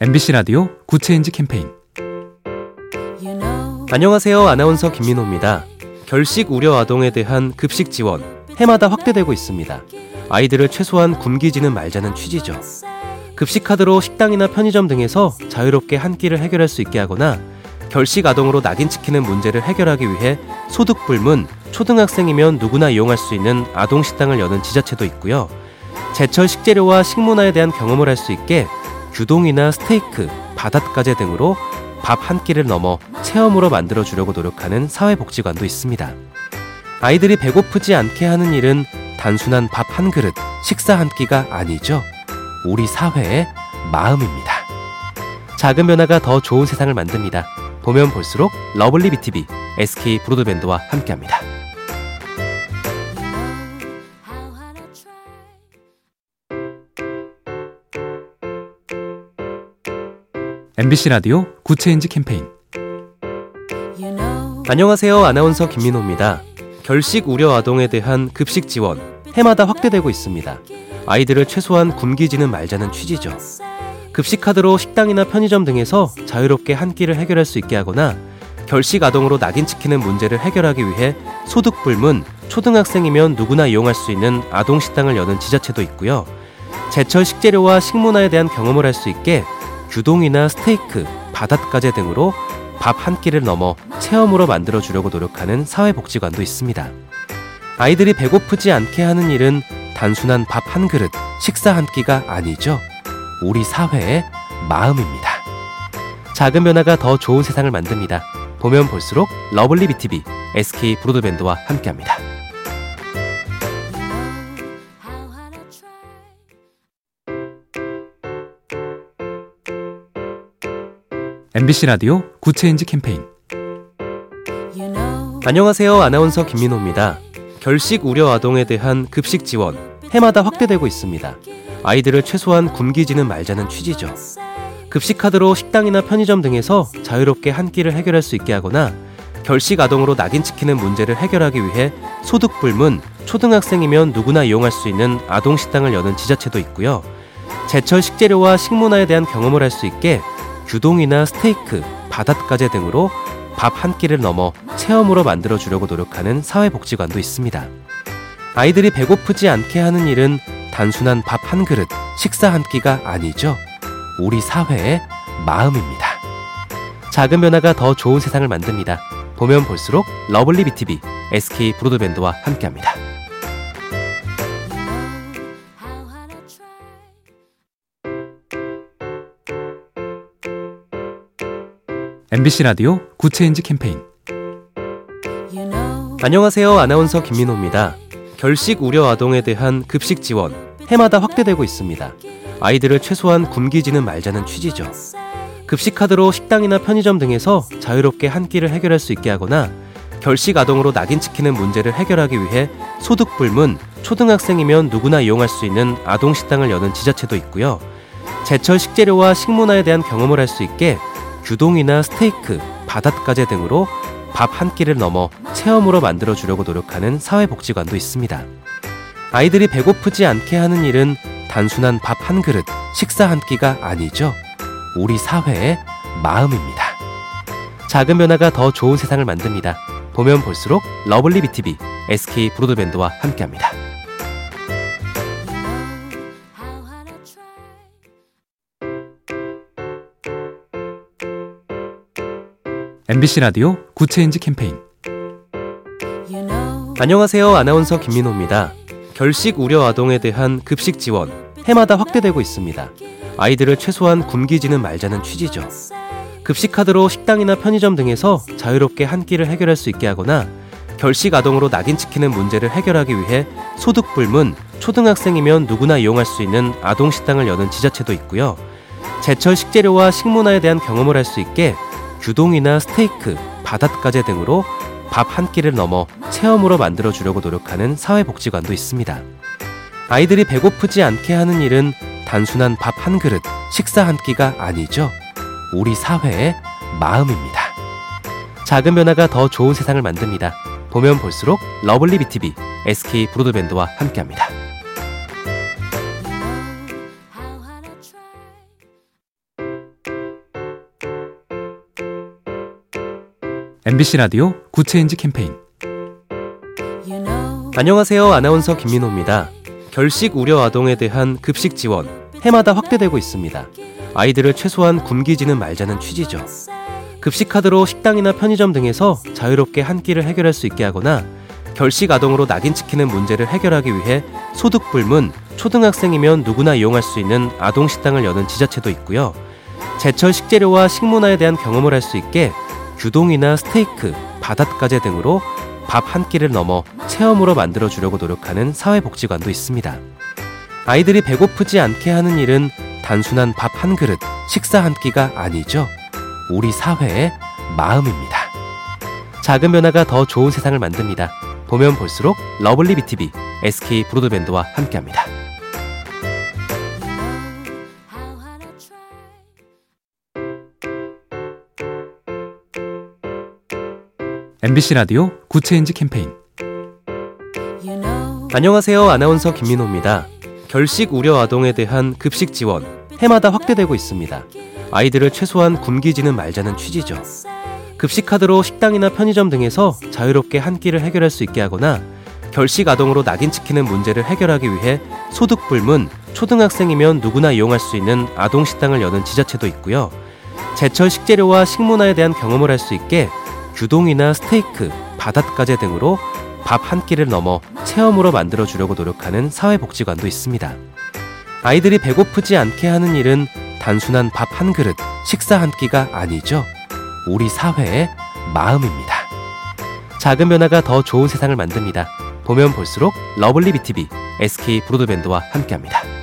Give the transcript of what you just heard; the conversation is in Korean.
MBC 라디오 Good Change 캠페인 안녕하세요. 아나운서 김민호입니다. 결식 우려 아동에 대한 급식 지원 해마다 확대되고 있습니다. 아이들을 최소한 굶기지는 말자는 취지죠. 급식 카드로 식당이나 편의점 등에서 자유롭게 한 끼를 해결할 수 있게 하거나 결식 아동으로 낙인 찍히는 문제를 해결하기 위해 소득 불문 초등학생이면 누구나 이용할 수 있는 아동 식당을 여는 지자체도 있고요. 제철 식재료와 식문화에 대한 경험을 할 수 있게 규동이나 스테이크, 바닷가재 등으로 밥 한 끼를 넘어 체험으로 만들어 주려고 노력하는 사회복지관도 있습니다. 아이들이 배고프지 않게 하는 일은 단순한 밥 한 그릇, 식사 한 끼가 아니죠. 우리 사회의 마음입니다. 작은 변화가 더 좋은 세상을 만듭니다. 보면 볼수록 lovely BTV, SK 브로드밴드와 함께합니다. MBC 라디오 Good Change 캠페인 안녕하세요. 아나운서 김민호입니다. 결식 우려 아동에 대한 급식 지원 해마다 확대되고 있습니다. 아이들을 최소한 굶기지는 말자는 취지죠. 급식 카드로 식당이나 편의점 등에서 자유롭게 한 끼를 해결할 수 있게 하거나 결식 아동으로 낙인 찍히는 문제를 해결하기 위해 소득 불문 초등학생이면 누구나 이용할 수 있는 아동 식당을 여는 지자체도 있고요. 제철 식재료와 식문화에 대한 경험을 할 수 있게 규동이나 스테이크, 바닷가재 등으로 밥 한 끼를 넘어 체험으로 만들어 주려고 노력하는 사회복지관도 있습니다. 아이들이 배고프지 않게 하는 일은 단순한 밥 한 그릇, 식사 한 끼가 아니죠. 우리 사회의 마음입니다. 작은 변화가 더 좋은 세상을 만듭니다. 보면 볼수록 lovely BTV, SK 브로드밴드와 함께합니다. MBC 라디오 Good Change 캠페인 안녕하세요. 아나운서 김민호입니다. 결식 우려 아동에 대한 급식 지원 해마다 확대되고 있습니다. 아이들을 최소한 굶기지는 말자는 취지죠. 급식 카드로 식당이나 편의점 등에서 자유롭게 한 끼를 해결할 수 있게 하거나 결식 아동으로 낙인 찍히는 문제를 해결하기 위해 소득 불문 초등학생이면 누구나 이용할 수 있는 아동 식당을 여는 지자체도 있고요. 제철 식재료와 식문화에 대한 경험을 할 수 있게 규동이나 스테이크, 바닷가재 등으로 밥 한 끼를 넘어 체험으로 만들어 주려고 노력하는 사회복지관도 있습니다. 아이들이 배고프지 않게 하는 일은 단순한 밥 한 그릇, 식사 한 끼가 아니죠. 우리 사회의 마음입니다. 작은 변화가 더 좋은 세상을 만듭니다. 보면 볼수록 lovely BTV, SK 브로드밴드와 함께합니다. MBC 라디오 Good Change 캠페인 안녕하세요. 아나운서 김민호입니다. 결식 우려 아동에 대한 급식 지원 해마다 확대되고 있습니다. 아이들을 최소한 굶기지는 말자는 취지죠. 급식 카드로 식당이나 편의점 등에서 자유롭게 한 끼를 해결할 수 있게 하거나 결식 아동으로 낙인 찍히는 문제를 해결하기 위해 소득 불문 초등학생이면 누구나 이용할 수 있는 아동 식당을 여는 지자체도 있고요. 제철 식재료와 식문화에 대한 경험을 할 수 있게 규동이나 스테이크, 바닷가재 등으로 밥 한 끼를 넘어 체험으로 만들어 주려고 노력하는 사회복지관도 있습니다. 아이들이 배고프지 않게 하는 일은 단순한 밥 한 그릇, 식사 한 끼가 아니죠. 우리 사회의 마음입니다. 작은 변화가 더 좋은 세상을 만듭니다. 보면 볼수록 lovely BTV, SK 브로드밴드와 함께합니다. MBC 라디오 Good Change 캠페인 안녕하세요. 아나운서 김민호입니다. 결식 우려 아동에 대한 급식 지원 해마다 확대되고 있습니다. 아이들을 최소한 굶기지는 말자는 취지죠. 급식 카드로 식당이나 편의점 등에서 자유롭게 한 끼를 해결할 수 있게 하거나 결식 아동으로 낙인 찍히는 문제를 해결하기 위해 소득 불문 초등학생이면 누구나 이용할 수 있는 아동 식당을 여는 지자체도 있고요. 제철 식재료와 식문화에 대한 경험을 할 수 있게 규동이나 스테이크, 바닷가재 등으로 밥 한 끼를 넘어 체험으로 만들어 주려고 노력하는 사회복지관도 있습니다. 아이들이 배고프지 않게 하는 일은 단순한 밥 한 그릇, 식사 한 끼가 아니죠. 우리 사회의 마음입니다. 작은 변화가 더 좋은 세상을 만듭니다. 보면 볼수록 lovely BTV, SK 브로드밴드와 함께합니다. MBC 라디오 Good Change 캠페인 안녕하세요. 아나운서 김민호입니다. 결식 우려 아동에 대한 급식 지원 해마다 확대되고 있습니다. 아이들을 최소한 굶기지는 말자는 취지죠. 급식 카드로 식당이나 편의점 등에서 자유롭게 한 끼를 해결할 수 있게 하거나 결식 아동으로 낙인 찍히는 문제를 해결하기 위해 소득 불문 초등학생이면 누구나 이용할 수 있는 아동 식당을 여는 지자체도 있고요. 제철 식재료와 식문화에 대한 경험을 할 수 있게 규동이나 스테이크, 바닷가재 등으로 밥 한 끼를 넘어 체험으로 만들어 주려고 노력하는 사회복지관도 있습니다. 아이들이 배고프지 않게 하는 일은 단순한 밥 한 그릇, 식사 한 끼가 아니죠. 우리 사회의 마음입니다. 작은 변화가 더 좋은 세상을 만듭니다. 보면 볼수록 lovely BTV, SK 브로드밴드와 함께합니다. MBC 라디오 Good Change 캠페인 안녕하세요. 아나운서 김민호입니다. 결식 우려 아동에 대한 급식 지원 해마다 확대되고 있습니다. 아이들을 최소한 굶기지는 말자는 취지죠. 급식 카드로 식당이나 편의점 등에서 자유롭게 한 끼를 해결할 수 있게 하거나 결식 아동으로 낙인 찍히는 문제를 해결하기 위해 소득 불문 초등학생이면 누구나 이용할 수 있는 아동 식당을 여는 지자체도 있고요. 제철 식재료와 식문화에 대한 경험을 할 수 있게 규동이나 스테이크, 바닷가재 등으로 밥 한 끼를 넘어 체험으로 만들어 주려고 노력하는 사회복지관도 있습니다. 아이들이 배고프지 않게 하는 일은 단순한 밥 한 그릇, 식사 한 끼가 아니죠. 우리 사회의 마음입니다. 작은 변화가 더 좋은 세상을 만듭니다. 보면 볼수록 lovely BTV, SK 브로드밴드와 함께합니다.